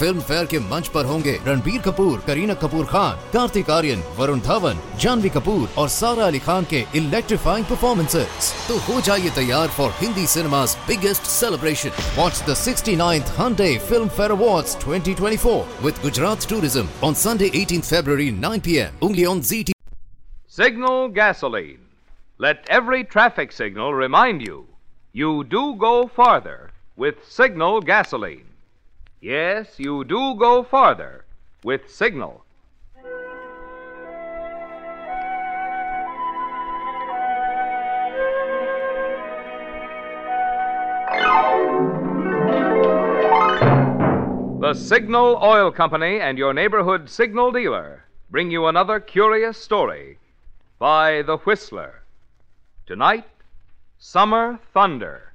Film fair के मंच पर होंगे रणबीर कपूर करीना कपूर खान कार्तिक आर्यन वरुण धवन जानवी कपूर और सारा अली खान के इलेक्ट्रीफाइंग परफॉर्मेंसेस तो हो जाइए तैयार फॉर हिंदी सिनेमा's biggest celebration. Watch the 69th Hyundai Film Fair Awards 2024 with Gujarat Tourism on Sunday 18th February 9 p.m. only on ZT. Signal gasoline. Let every traffic signal remind you you do go farther with Signal gasoline. Yes, you do go farther with Signal. The Signal Oil Company and your neighborhood signal dealer bring you another curious story by The Whistler. Tonight, Summer Thunder.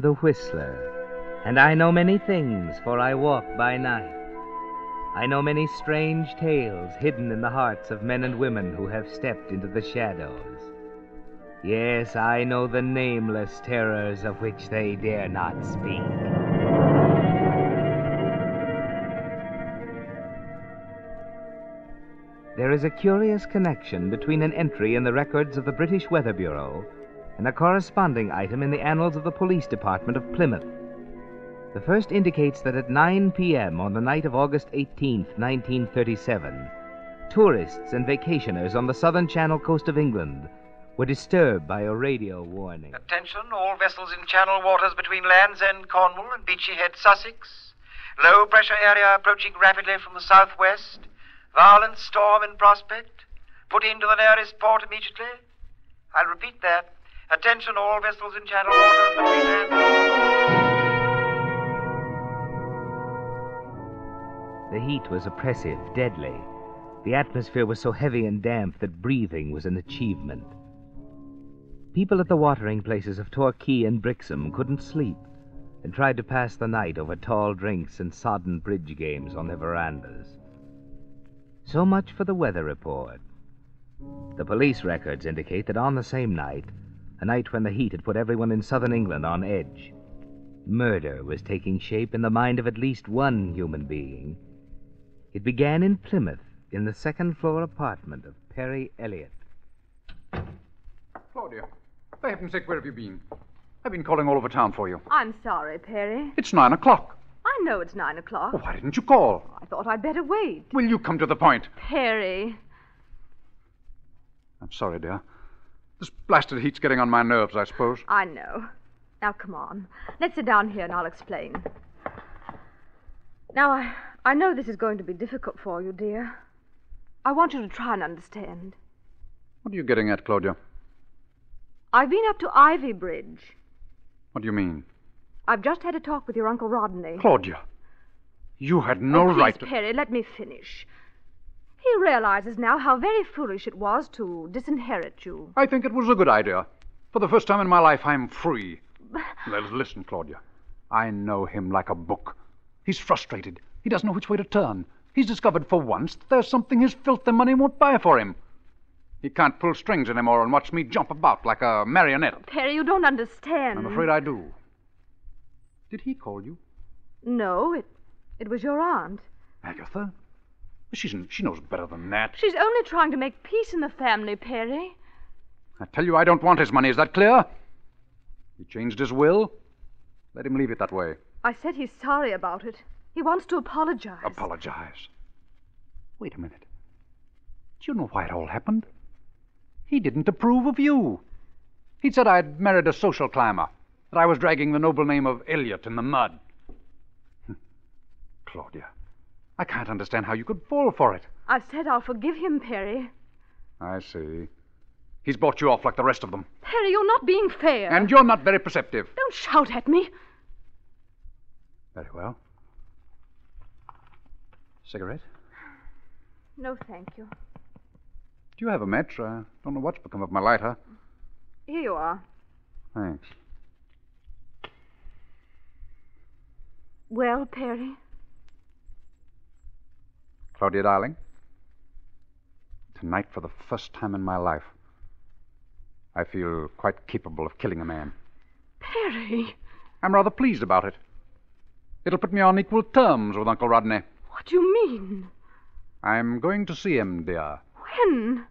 The Whistler, and I know many things, for I walk by night. I know many strange tales hidden in the hearts of men and women who have stepped into the shadows. Yes, I know the nameless terrors of which they dare not speak. There is a curious connection between an entry in the records of the British Weather Bureau and a corresponding item in the annals of the Police Department of Plymouth. The first indicates that at 9 p.m. on the night of August 18, 1937, tourists and vacationers on the southern Channel coast of England were disturbed by a radio warning. Attention, all vessels in channel waters between Land's End, Cornwall, and Beachy Head, Sussex. Low pressure area approaching rapidly from the southwest. Violent storm in prospect. Put into the nearest port immediately. I'll repeat that. Attention, all vessels in channel waters The heat was oppressive, deadly. The atmosphere was so heavy and damp that breathing was an achievement. People at the watering places of Torquay and Brixham couldn't sleep and tried to pass the night over tall drinks and sodden bridge games on their verandas. So much for the weather report. The police records indicate that on the same night, a night when the heat had put everyone in southern England on edge, murder was taking shape in the mind of at least one human being. It began in Plymouth, in the second floor apartment of Perry Elliott. Claudia, for heaven's sake, where have you been? I've been calling all over town for you. I'm sorry, Perry. It's nine o'clock. I know it's nine o'clock. Oh, why didn't you call? I thought I'd better wait. Will you come to the point? Perry. I'm sorry, dear. This blasted heat's getting on my nerves, I suppose. I know. Now, come on. Let's sit down here and I'll explain. Now, I, I know this is going to be difficult for you, dear. I want you to try and understand. What are you getting at, Claudia? I've been up to Ivy Bridge. What do you mean? I've just had a talk with your Uncle Rodney. Claudia, you had no oh, please, right to. Perry, let me finish. He realizes now how very foolish it was to disinherit you. I think it was a good idea. For the first time in my life, I'm free. Well, listen, Claudia. I know him like a book. He's frustrated. He doesn't know which way to turn. He's discovered for once that there's something his filthy money won't buy for him. He can't pull strings anymore and watch me jump about like a marionette. Perry, you don't understand. I'm afraid I do. Did he call you? No, it, it was your aunt. Agatha? She's, she knows better than that. She's only trying to make peace in the family, Perry. I tell you, I don't want his money. Is that clear? He changed his will. Let him leave it that way. I said he's sorry about it. He wants to apologize. Apologize. Wait a minute. Do you know why it all happened? He didn't approve of you. He said I'd married a social climber, that I was dragging the noble name of Elliot in the mud. Claudia, I can't understand how you could fall for it. I've said I'll forgive him, Perry. I see. He's bought you off like the rest of them. Perry, you're not being fair. And you're not very perceptive. Don't shout at me. Very well. Cigarette? No, thank you. Do you have a match? I don't know what's become of my lighter. Here you are. Thanks. Well, Perry? Claudia, darling. Tonight, for the first time in my life, I feel quite capable of killing a man. Perry! I'm rather pleased about it. It'll put me on equal terms with Uncle Rodney. What do you mean? I'm going to see him, dear. When?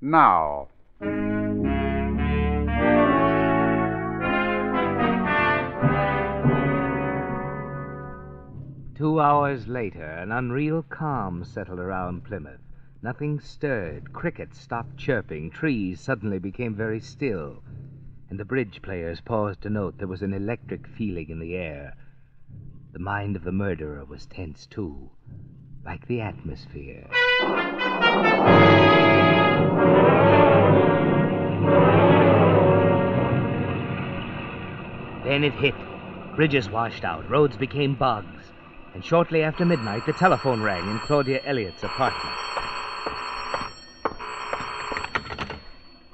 Now. Two hours later, an unreal calm settled around Plymouth. Nothing stirred. Crickets stopped chirping. Trees suddenly became very still. And the bridge players paused to note there was an electric feeling in the air. The mind of the murderer was tense, too, like the atmosphere. Then it hit. Bridges washed out, roads became bogs. And shortly after midnight, the telephone rang in Claudia Elliott's apartment.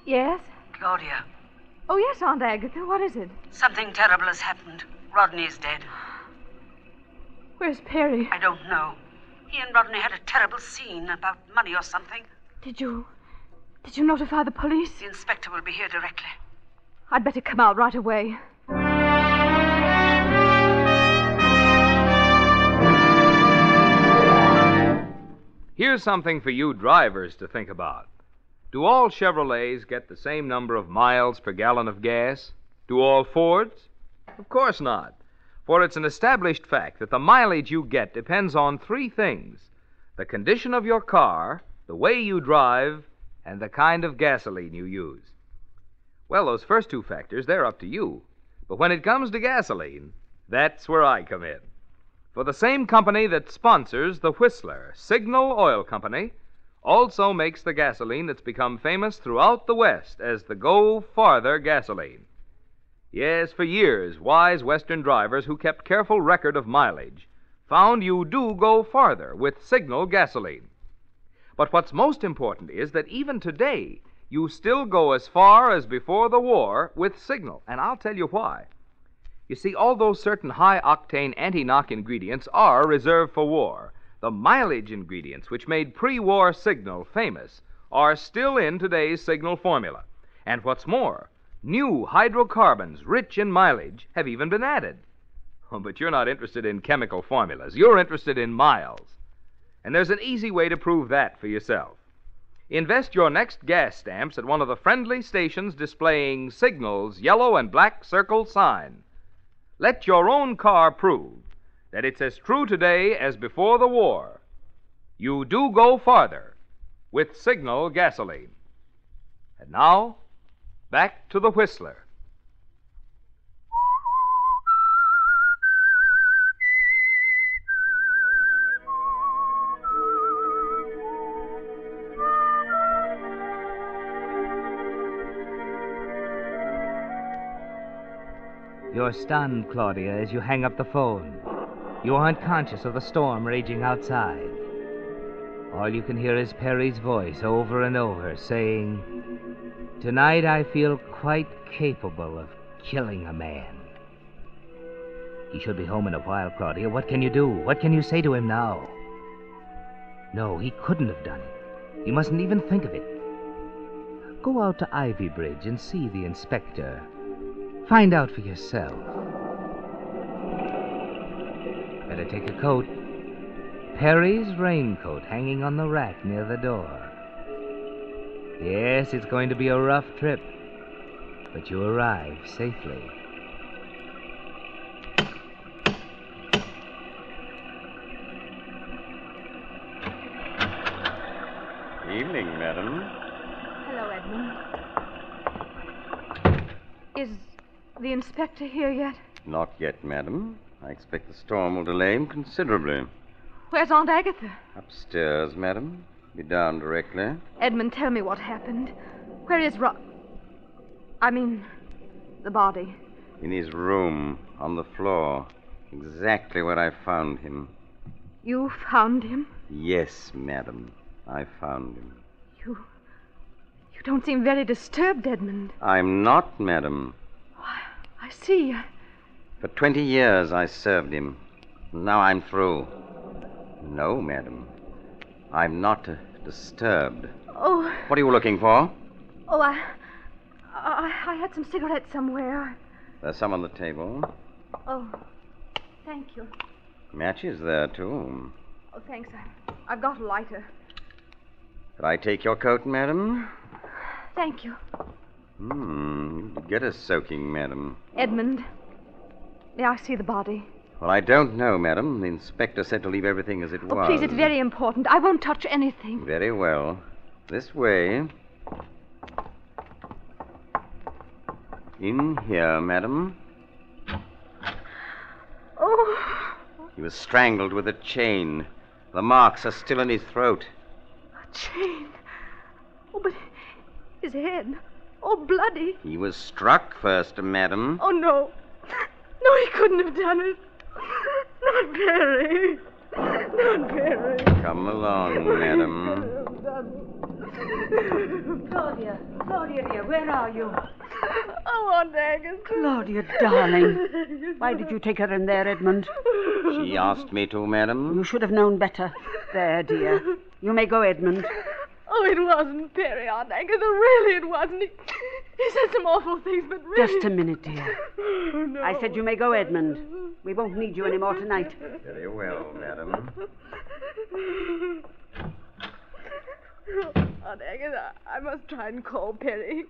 Yes? Claudia, Oh, yes, Aunt Agatha. What is it? something terrible has happened. Rodney is dead. Where's Perry? I don't know. He and Rodney had a terrible scene about money or something. Did you. Did you notify the police? The inspector will be here directly. I'd better come out right away. Here's something for you drivers to think about. Do all Chevrolets get the same number of miles per gallon of gas? Do all Fords? Of course not. For it's an established fact that the mileage you get depends on three things the condition of your car, the way you drive, and the kind of gasoline you use. Well, those first two factors, they're up to you. But when it comes to gasoline, that's where I come in. For the same company that sponsors the Whistler, Signal Oil Company, also makes the gasoline that's become famous throughout the West as the Go Farther gasoline. Yes, for years, wise Western drivers who kept careful record of mileage found you do go farther with Signal gasoline. But what's most important is that even today, you still go as far as before the war with Signal, and I'll tell you why. You see, although certain high octane anti knock ingredients are reserved for war, the mileage ingredients which made pre war Signal famous are still in today's Signal formula. And what's more, new hydrocarbons rich in mileage have even been added. Oh, but you're not interested in chemical formulas, you're interested in miles. And there's an easy way to prove that for yourself. Invest your next gas stamps at one of the friendly stations displaying Signal's yellow and black circle sign. Let your own car prove that it's as true today as before the war. You do go farther with Signal gasoline. And now, back to the Whistler. You're stunned, Claudia, as you hang up the phone. You aren't conscious of the storm raging outside. All you can hear is Perry's voice over and over saying, Tonight I feel quite capable of killing a man. He should be home in a while, Claudia. What can you do? What can you say to him now? No, he couldn't have done it. You mustn't even think of it. Go out to Ivy Bridge and see the inspector. Find out for yourself. Better take a coat. Perry's raincoat hanging on the rack near the door. Yes, it's going to be a rough trip, but you arrive safely. Evening, madam. Hello, Edmund. Is the inspector here yet? Not yet, madam. I expect the storm will delay him considerably. Where's Aunt Agatha? Upstairs, madam. Be down directly. Edmund, tell me what happened. Where is Ro. I mean, the body. In his room, on the floor. Exactly where I found him. You found him? Yes, madam. I found him. You. You don't seem very disturbed, Edmund. I'm not, madam. I see. For 20 years I served him. Now I'm through. No, madam. I'm not uh, disturbed. Oh, What are you looking for? oh, I, I, I had some cigarettes somewhere. There's some on the table. Oh, thank you. Matches there, too. Oh, thanks. I, I've got a lighter. Could I take your coat, madam? Thank you, Hmm. Get a soaking, madam. Edmund. May I see the body? Well, I don't know, madam. The inspector said to leave everything as it Oh, was. please, it's very important. I won't touch anything. Very well. This way. In here, madam. Oh, He was strangled with a chain. The marks are still in his throat. a chain. Oh, but his head, all bloody. He was struck first, madam. Oh, no. No, he couldn't have done it. Not Perry. Not Perry. Come along, madam. Claudia, Claudia, dear, where are you? Oh, Aunt Agnes. Claudia, darling. Why did you take her in there, Edmund? She asked me to, madam. You should have known better. There, dear. You may go, Edmund. Oh, it wasn't Perry, Aunt Agnes. Really, it wasn't. He, he said some awful things, but really... Just a minute, dear. Oh, no. I said you may go, Edmund. We won't need you any more tonight. Very well, madam. Aunt Agnes, I, I must try and call Perry.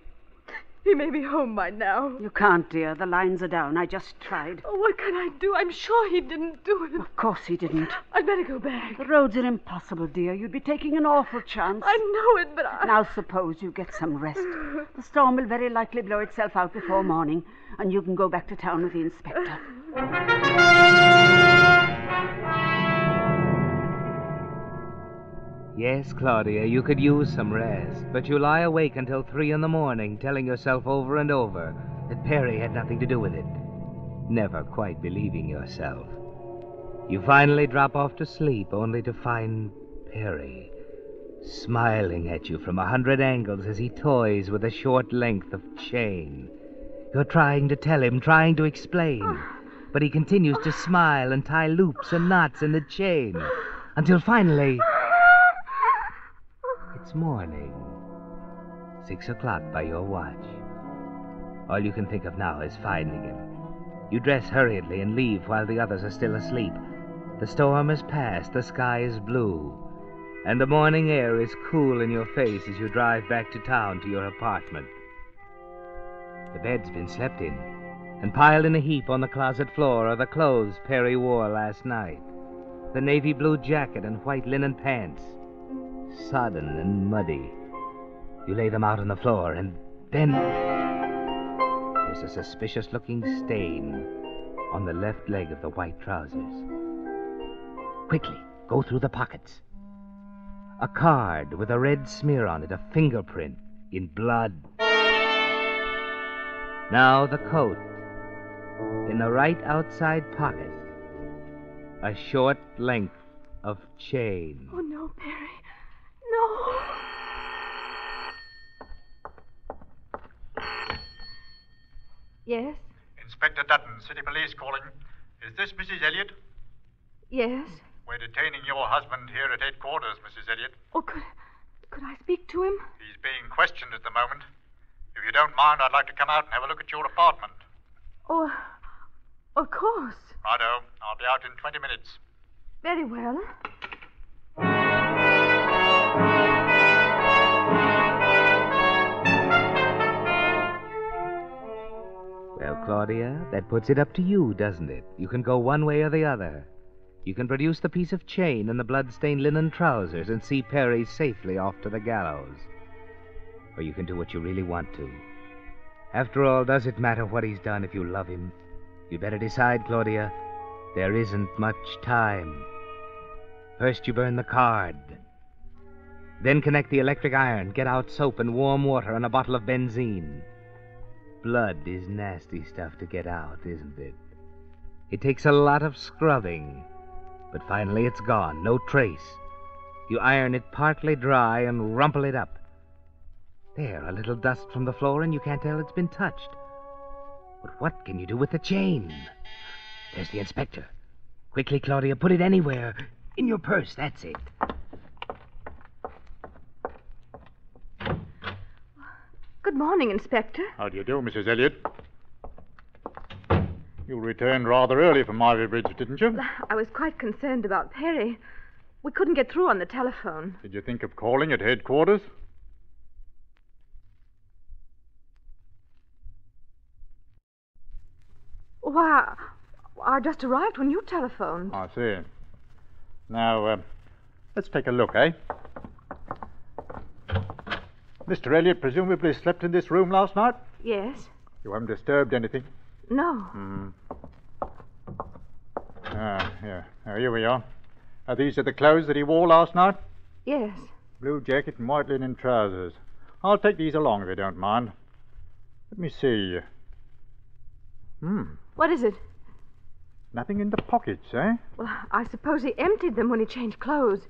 He may be home by now. You can't, dear. The lines are down. I just tried. Oh, what can I do? I'm sure he didn't do it. Of course he didn't. I'd better go back. The roads are impossible, dear. You'd be taking an awful chance. I know it, but I... Now suppose you get some rest. The storm will very likely blow itself out before morning, and you can go back to town with the inspector. Yes, Claudia, you could use some rest, but you lie awake until three in the morning, telling yourself over and over that Perry had nothing to do with it, never quite believing yourself. You finally drop off to sleep, only to find Perry smiling at you from a hundred angles as he toys with a short length of chain. You're trying to tell him, trying to explain, but he continues to smile and tie loops and knots in the chain until finally. It's morning. Six o'clock by your watch. All you can think of now is finding him. You dress hurriedly and leave while the others are still asleep. The storm has passed, the sky is blue, and the morning air is cool in your face as you drive back to town to your apartment. The bed's been slept in, and piled in a heap on the closet floor are the clothes Perry wore last night the navy blue jacket and white linen pants sodden and muddy. You lay them out on the floor, and then there's a suspicious looking stain on the left leg of the white trousers. Quickly, go through the pockets. A card with a red smear on it, a fingerprint in blood. Now the coat. In the right outside pocket, a short length of chain. Oh, no, Perry. No. Yes? Inspector Dutton, City Police calling. Is this Mrs. Elliot? Yes? We're detaining your husband here at headquarters, Mrs. Elliot. Oh, could, could I speak to him? He's being questioned at the moment. If you don't mind, I'd like to come out and have a look at your apartment. Oh, of course. Righto. I'll be out in 20 minutes. Very well. Claudia, that puts it up to you, doesn't it? You can go one way or the other. You can produce the piece of chain and the blood-stained linen trousers and see Perry safely off to the gallows. Or you can do what you really want to. After all, does it matter what he's done if you love him? You'd better decide, Claudia. There isn't much time. First, you burn the card. Then connect the electric iron, get out soap and warm water and a bottle of benzine. Blood is nasty stuff to get out, isn't it? It takes a lot of scrubbing, but finally it's gone, no trace. You iron it partly dry and rumple it up. There, a little dust from the floor, and you can't tell it's been touched. But what can you do with the chain? There's the inspector. Quickly, Claudia, put it anywhere. In your purse, that's it. Good morning, Inspector. How do you do, Mrs. Elliot? You returned rather early from Ivy Bridge, didn't you? I was quite concerned about Perry. We couldn't get through on the telephone. Did you think of calling at headquarters? Why, I just arrived when you telephoned. I see. Now, uh, let's take a look, eh? Mr. Elliot presumably slept in this room last night? Yes? You haven't disturbed anything? No. Hmm. Ah, yeah. Now, here we are. Are these are the clothes that he wore last night? Yes. Blue jacket and white linen trousers. I'll take these along if you don't mind. Let me see. Hmm. What is it? Nothing in the pockets, eh? Well, I suppose he emptied them when he changed clothes.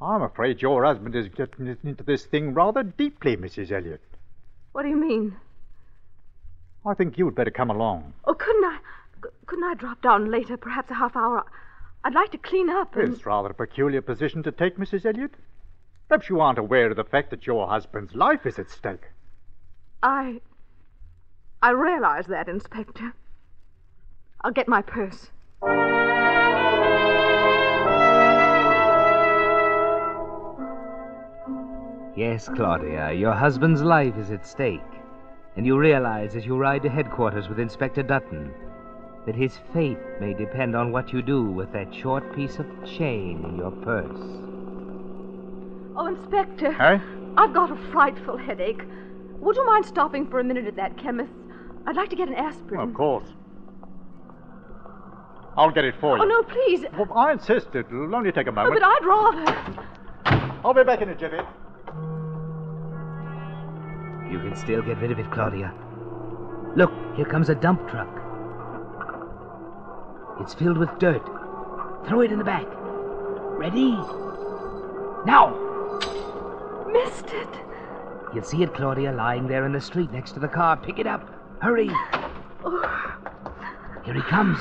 I'm afraid your husband is getting into this thing rather deeply, Mrs. Elliot. What do you mean? I think you'd better come along. Oh, couldn't I? Couldn't I drop down later, perhaps a half hour? I'd like to clean up and. It's rather a peculiar position to take, Mrs. Elliot. Perhaps you aren't aware of the fact that your husband's life is at stake. I. I realize that, Inspector. I'll get my purse. Yes, Claudia, your husband's life is at stake. And you realize as you ride to headquarters with Inspector Dutton that his fate may depend on what you do with that short piece of chain in your purse. Oh, Inspector. Hey? I've got a frightful headache. Would you mind stopping for a minute at that chemist's? I'd like to get an aspirin. Of course. I'll get it for you. Oh, no, please. Well, I insist. It'll only take a moment. Oh, moment. but I'd rather. I'll be back in a jiffy. You can still get rid of it, Claudia. Look, here comes a dump truck. It's filled with dirt. Throw it in the back. Ready? Now! Missed it. You'll see it, Claudia, lying there in the street next to the car. Pick it up. Hurry. Oh. Here he comes.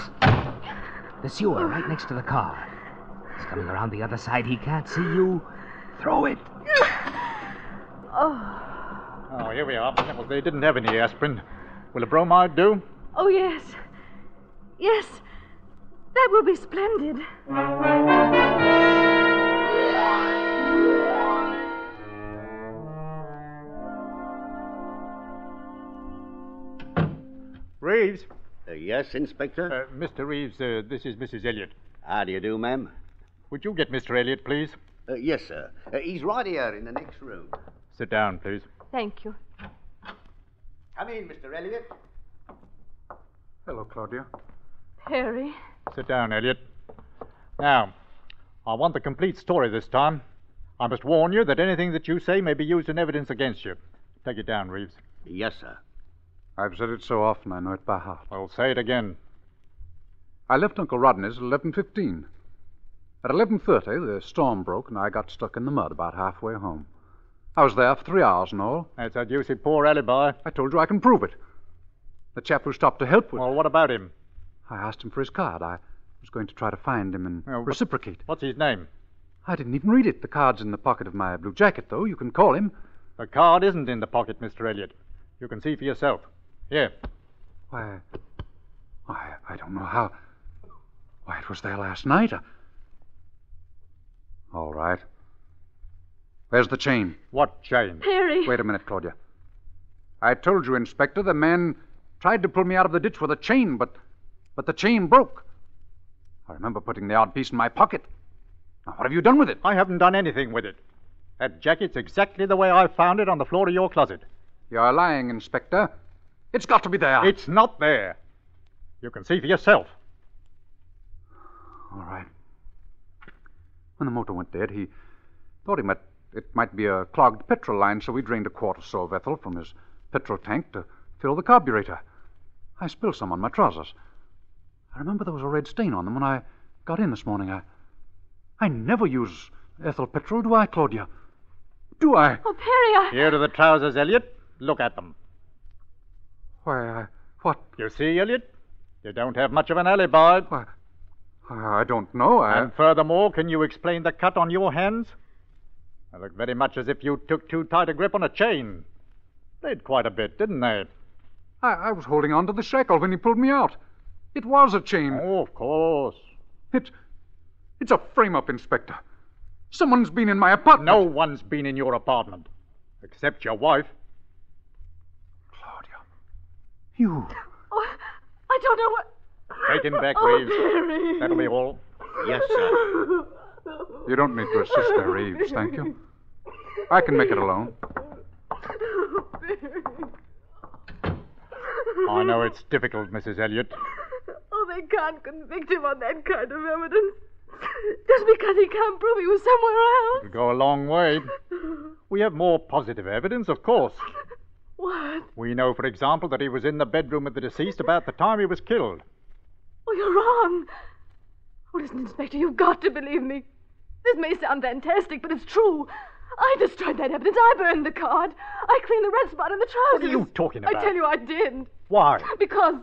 The sewer right next to the car. He's coming around the other side. He can't see you. Throw it. Oh. Oh, here we are. Well, they didn't have any aspirin. Will a bromide do? Oh, yes. Yes. That will be splendid. Reeves. Uh, yes, Inspector? Uh, Mr. Reeves, uh, this is Mrs. Elliot. How do you do, ma'am? Would you get Mr. Elliot, please? Uh, yes, sir. Uh, he's right here in the next room. Sit down, please. Thank you. Come in, Mr. Elliot. Hello, Claudia. Perry. Sit down, Elliot. Now, I want the complete story this time. I must warn you that anything that you say may be used in evidence against you. Take it down, Reeves. Yes, sir. I've said it so often I know it by heart. I'll say it again. I left Uncle Rodney's at 11.15. At 11.30, the storm broke and I got stuck in the mud about halfway home. I was there for three hours and all. That's a deucey poor alibi. I told you I can prove it. The chap who stopped to help with... Well, what about him? I asked him for his card. I was going to try to find him and Well, what- reciprocate. What's his name? I didn't even read it. The card's in the pocket of my blue jacket, though. You can call him. The card isn't in the pocket, Mr. Elliot. You can see for yourself. Here. Why, why, I don't know how. Why, it was there last night. I... All right. Where's the chain? What chain? Perry. Wait a minute, Claudia. I told you, Inspector, the man tried to pull me out of the ditch with a chain, but but the chain broke. I remember putting the odd piece in my pocket. Now, what have you done with it? I haven't done anything with it. That jacket's exactly the way I found it on the floor of your closet. You're lying, Inspector. It's got to be there. It's not there. You can see for yourself. All right. When the motor went dead, he thought he might, it might be a clogged petrol line, so we drained a quart or so of ethyl from his petrol tank to fill the carburetor. I spilled some on my trousers. I remember there was a red stain on them when I got in this morning. I, I never use ethyl petrol, do I, Claudia? Do I? Oh, Perry, I. Here are the trousers, Elliot. Look at them. Why, I, what? You see, Elliot? You don't have much of an alibi. Why, I don't know. I. And furthermore, can you explain the cut on your hands? They look very much as if you took too tight a grip on a chain. Played quite a bit, didn't they? I, I was holding on to the shackle when he pulled me out. It was a chain. Oh, of course. It, it's a frame-up, Inspector. Someone's been in my apartment. No one's been in your apartment, except your wife. Claudia, you. Oh, I don't know what. Take him back, Oh, Reeves. Perry. That'll be all. Yes, sir. You don't need to assist there, Reeves, thank you. I can make it alone. I know it's difficult, Mrs. Elliot. Oh, they can't convict him on that kind of evidence. Just because he can't prove he was somewhere else. It'll go a long way. We have more positive evidence, of course. What? We know, for example, that he was in the bedroom with the deceased about the time he was killed. Oh, you're wrong. Oh, listen, Inspector, you've got to believe me. This may sound fantastic, but it's true. I destroyed that evidence. I burned the card. I cleaned the red spot in the trousers. What are you talking about? I tell you, I did. Why? Because,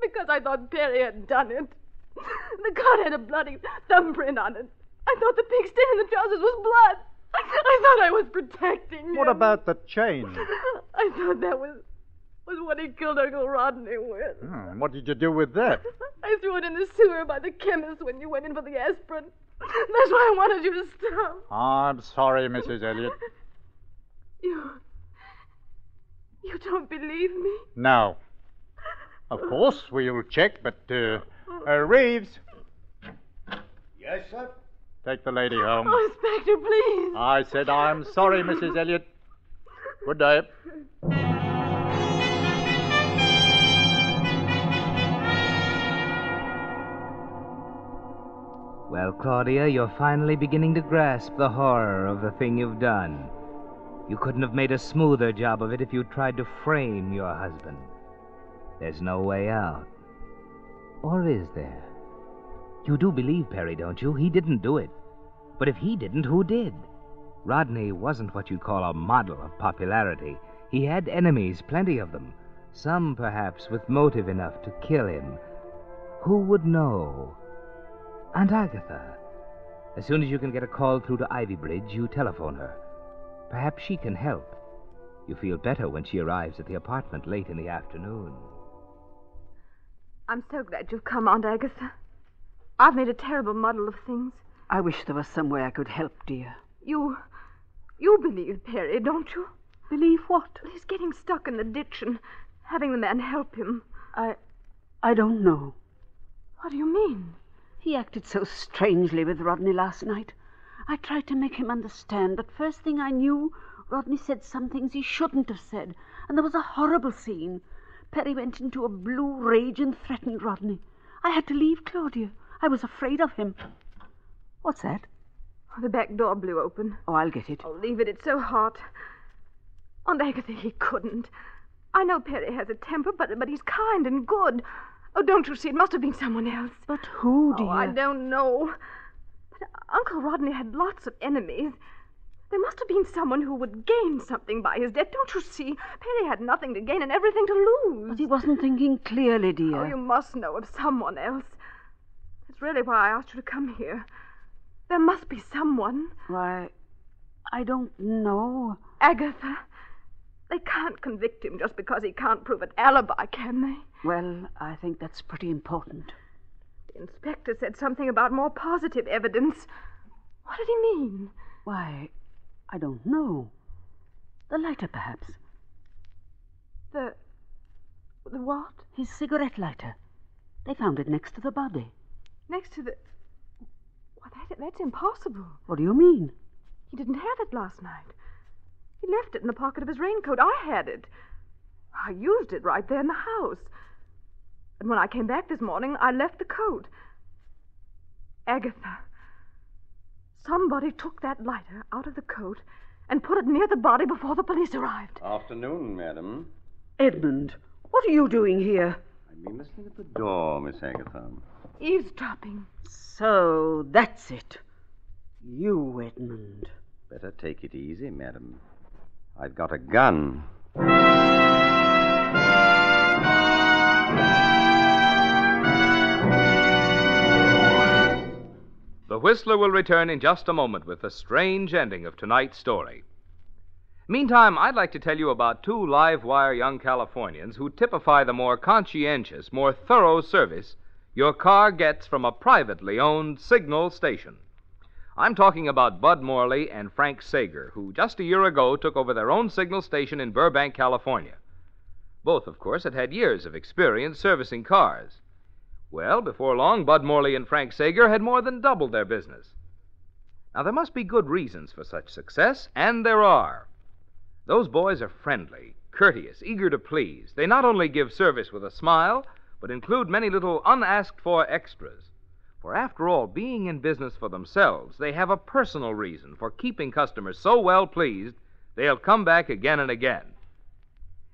because I thought Perry had done it. The card had a bloody thumbprint on it. I thought the pig stain in the trousers was blood. I thought I was protecting him. What about the chain? I thought that was was what he killed Uncle Rodney with. Hmm, what did you do with that? I threw it in the sewer by the chemist when you went in for the aspirin. That's why I wanted you to stop. I'm sorry, Mrs. Elliot. You. You don't believe me? No. Of course, we'll check, but, uh, uh, Reeves, Yes, sir. take the lady home. Oh, Inspector, please. I said I'm sorry, Mrs. Elliot. Good day. Well, Claudia, you're finally beginning to grasp the horror of the thing you've done. You couldn't have made a smoother job of it if you'd tried to frame your husband. There's no way out. Or is there? You do believe Perry, don't you? He didn't do it. But if he didn't, who did? Rodney wasn't what you'd call a model of popularity. He had enemies, plenty of them. Some, perhaps, with motive enough to kill him. Who would know? Aunt Agatha. As soon as you can get a call through to Ivy Bridge, you telephone her. Perhaps she can help. You feel better when she arrives at the apartment late in the afternoon. I'm so glad you've come, Aunt Agatha. I've made a terrible muddle of things. I wish there was some way I could help, dear. You. You believe Perry, don't you? Believe what? He's getting stuck in the ditch and having the man help him. I. I don't know. What do you mean? He acted so strangely with Rodney last night. I tried to make him understand, but first thing I knew, Rodney said some things he shouldn't have said, and there was a horrible scene. Perry went into a blue rage and threatened Rodney. I had to leave Claudia. I was afraid of him. What's that? The back door blew open. Oh, I'll get it. Oh, leave it. It's so hot. Aunt Agatha, he couldn't. I know Perry has a temper, but but he's kind and good. Oh, don't you see? It must have been someone else. But who, dear? Oh, I don't know. But Uncle Rodney had lots of enemies. There must have been someone who would gain something by his death. Don't you see? Perry had nothing to gain and everything to lose. But he wasn't thinking clearly, dear. Oh, you must know of someone else. That's really why I asked you to come here. There must be someone. Why, I don't know. Agatha. They can't convict him just because he can't prove an alibi, can they? Well, I think that's pretty important. The inspector said something about more positive evidence. What did he mean? Why, I don't know. The lighter, perhaps. The. The what? His cigarette lighter. They found it next to the body. Next to the. Well, that, that's impossible. What do you mean? He didn't have it last night. He left it in the pocket of his raincoat. I had it. I used it right there in the house. And when I came back this morning, I left the coat. Agatha, somebody took that lighter out of the coat and put it near the body before the police arrived. Afternoon, madam. Edmund, what are you doing here? I've been listening at the door, Miss Agatha. Eavesdropping. So that's it. You, Edmund. Better take it easy, madam. I've got a gun. Whistler will return in just a moment with the strange ending of tonight's story. Meantime, I'd like to tell you about two live wire young Californians who typify the more conscientious, more thorough service your car gets from a privately owned signal station. I'm talking about Bud Morley and Frank Sager, who just a year ago took over their own signal station in Burbank, California. Both, of course, had had years of experience servicing cars. Well, before long, Bud Morley and Frank Sager had more than doubled their business. Now, there must be good reasons for such success, and there are. Those boys are friendly, courteous, eager to please. They not only give service with a smile, but include many little unasked for extras. For after all, being in business for themselves, they have a personal reason for keeping customers so well pleased they'll come back again and again.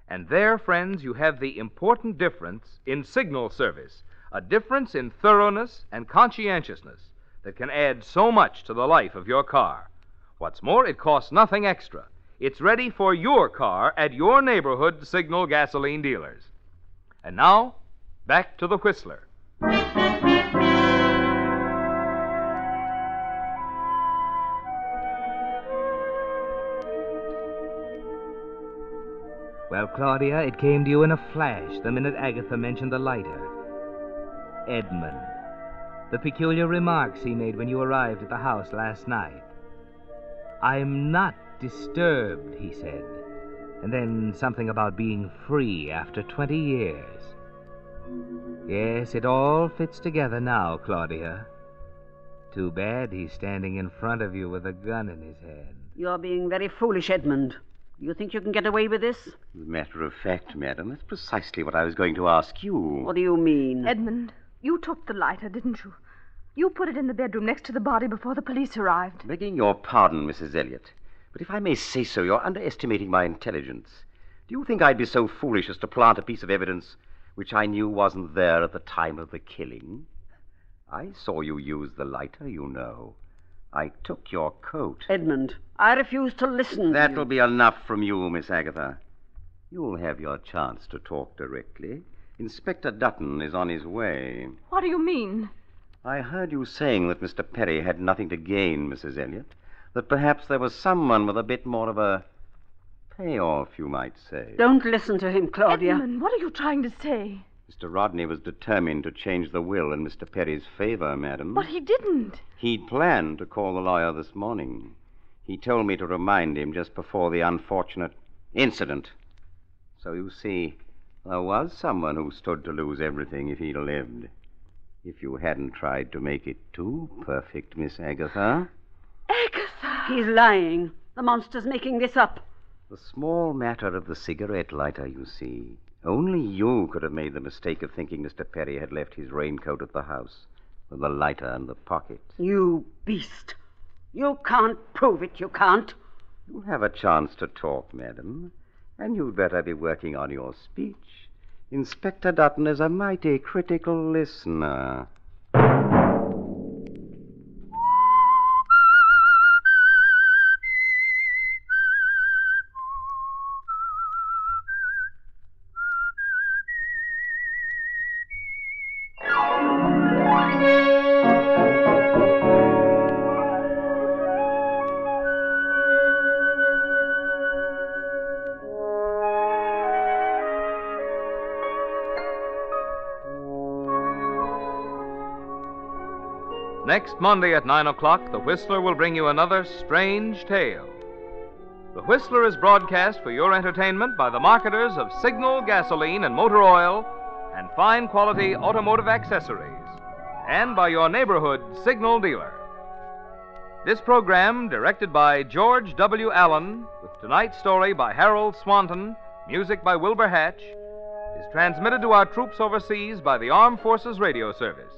And there, friends, you have the important difference in signal service a difference in thoroughness and conscientiousness that can add so much to the life of your car. What's more, it costs nothing extra. It's ready for your car at your neighborhood signal gasoline dealers. And now, back to the Whistler. Well, Claudia, it came to you in a flash the minute Agatha mentioned the lighter. Edmund. The peculiar remarks he made when you arrived at the house last night. I'm not disturbed, he said. And then something about being free after 20 years. Yes, it all fits together now, Claudia. Too bad he's standing in front of you with a gun in his hand. You're being very foolish, Edmund. You think you can get away with this? Matter of fact, madam, that's precisely what I was going to ask you. What do you mean? Edmund, you took the lighter, didn't you? You put it in the bedroom next to the body before the police arrived. Begging your pardon, Mrs. Elliot, but if I may say so, you're underestimating my intelligence. Do you think I'd be so foolish as to plant a piece of evidence which I knew wasn't there at the time of the killing? I saw you use the lighter, you know. I took your coat. Edmund, I refuse to listen. That will be enough from you, Miss Agatha. You'll have your chance to talk directly. Inspector Dutton is on his way. What do you mean? I heard you saying that Mr. Perry had nothing to gain, Mrs. Elliot. That perhaps there was someone with a bit more of a payoff, you might say. Don't listen to him, Claudia. Edmund, what are you trying to say? Mr. Rodney was determined to change the will in Mr. Perry's favor, madam. But he didn't. He'd planned to call the lawyer this morning. He told me to remind him just before the unfortunate incident. So you see, there was someone who stood to lose everything if he'd lived. If you hadn't tried to make it too perfect, Miss Agatha. Agatha! He's lying. The monster's making this up. The small matter of the cigarette lighter, you see. Only you could have made the mistake of thinking Mr. Perry had left his raincoat at the house with the lighter in the pocket. You beast. You can't prove it, you can't. You'll have a chance to talk, madam, and you'd better be working on your speech. Inspector Dutton is a mighty critical listener. Next Monday at 9 o'clock, The Whistler will bring you another strange tale. The Whistler is broadcast for your entertainment by the marketers of Signal gasoline and motor oil and fine quality automotive accessories, and by your neighborhood Signal dealer. This program, directed by George W. Allen, with tonight's story by Harold Swanton, music by Wilbur Hatch, is transmitted to our troops overseas by the Armed Forces Radio Service.